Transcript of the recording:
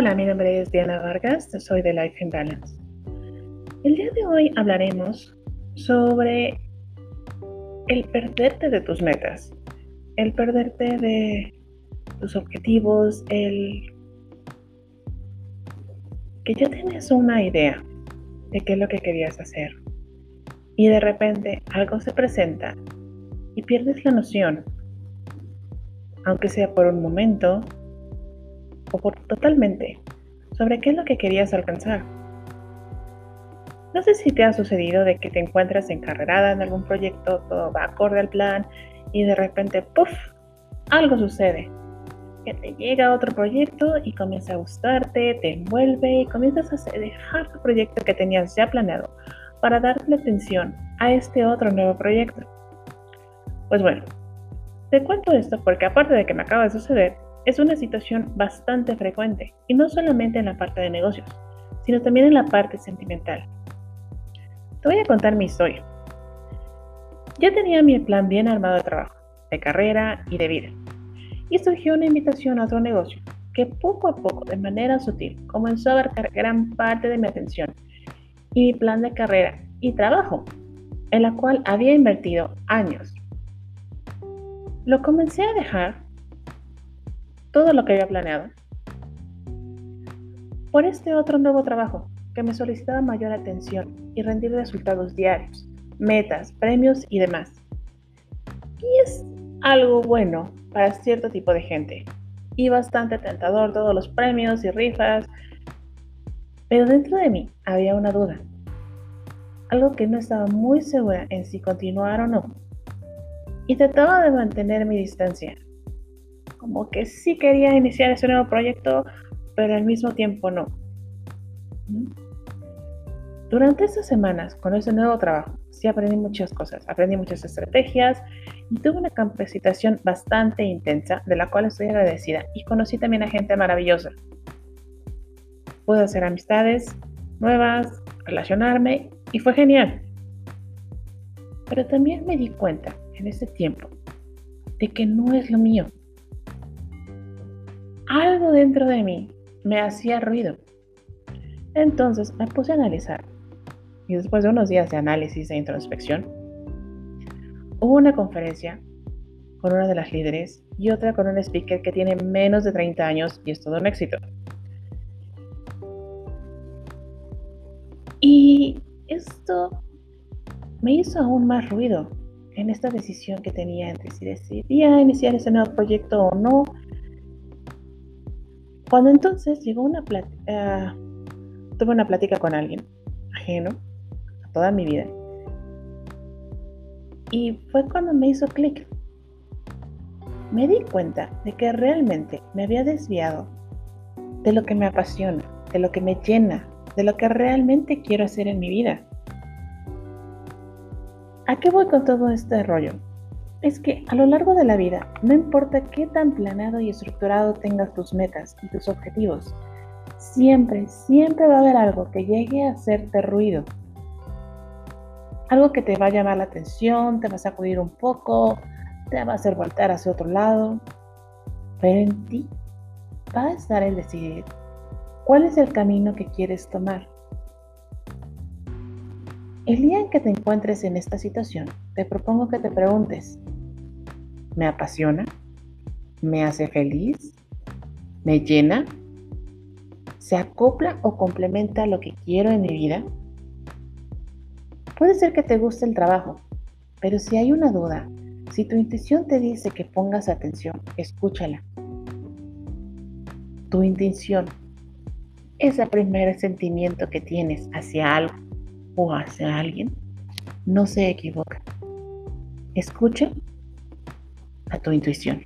Hola, mi nombre es Diana Vargas, soy de Life in Balance. El día de hoy hablaremos sobre el perderte de tus metas, el perderte de tus objetivos, el que ya tienes una idea de qué es lo que querías hacer y de repente algo se presenta y pierdes la noción, aunque sea por un momento totalmente, sobre qué es lo que querías alcanzar. No sé si te ha sucedido de que te encuentras encarrerada en algún proyecto, todo va acorde al plan y de repente, ¡puff!, algo sucede. Que te llega otro proyecto y comienza a gustarte, te envuelve y comienzas a dejar tu proyecto que tenías ya planeado para darle atención a este otro nuevo proyecto. Pues bueno, te cuento esto porque aparte de que me acaba de suceder, es una situación bastante frecuente y no solamente en la parte de negocios, sino también en la parte sentimental. Te voy a contar mi historia. Ya tenía mi plan bien armado de trabajo, de carrera y de vida. Y surgió una invitación a otro negocio que poco a poco, de manera sutil, comenzó a abarcar gran parte de mi atención y mi plan de carrera y trabajo, en la cual había invertido años. Lo comencé a dejar todo lo que había planeado por este otro nuevo trabajo que me solicitaba mayor atención y rendir resultados diarios, metas, premios y demás. Y es algo bueno para cierto tipo de gente. Y bastante tentador todos los premios y rifas, pero dentro de mí había una duda, algo que no estaba muy segura en si continuar o no, y trataba de mantener mi distancia, como que sí quería iniciar ese nuevo proyecto, pero al mismo tiempo no. Durante estas semanas, con ese nuevo trabajo, sí aprendí muchas cosas, aprendí muchas estrategias y tuve una capacitación bastante intensa de la cual estoy agradecida y conocí también a gente maravillosa. Pude hacer amistades nuevas, relacionarme y fue genial. Pero también me di cuenta en ese tiempo de que no es lo mío. Algo dentro de mí me hacía ruido. Entonces me puse a analizar y después de unos días de análisis e introspección, hubo una conferencia con una de las líderes y otra con un speaker que tiene menos de 30 años y es todo un éxito. Y esto me hizo aún más ruido en esta decisión que tenía entre si decidía iniciar ese nuevo proyecto o no. Cuando entonces llegó una plática, tuve una plática con alguien ajeno toda mi vida. Y fue cuando me hizo clic. Me di cuenta de que realmente me había desviado de lo que me apasiona, de lo que me llena, de lo que realmente quiero hacer en mi vida. ¿A qué voy con todo este rollo? Es que a lo largo de la vida, no importa qué tan planeado y estructurado tengas tus metas y tus objetivos, siempre, siempre va a haber algo que llegue a hacerte ruido, algo que te va a llamar la atención, te va a sacudir un poco, te va a hacer voltar hacia otro lado. Pero en ti va a estar el decidir cuál es el camino que quieres tomar. El día en que te encuentres en esta situación, te propongo que te preguntes, ¿me apasiona? ¿Me hace feliz? ¿Me llena? ¿Se acopla o complementa lo que quiero en mi vida? Puede ser que te guste el trabajo, pero si hay una duda, si tu intuición te dice que pongas atención, escúchala. Tu intención, ese primer sentimiento que tienes hacia algo o hacia alguien, no se equivoca. Escucha a tu intuición.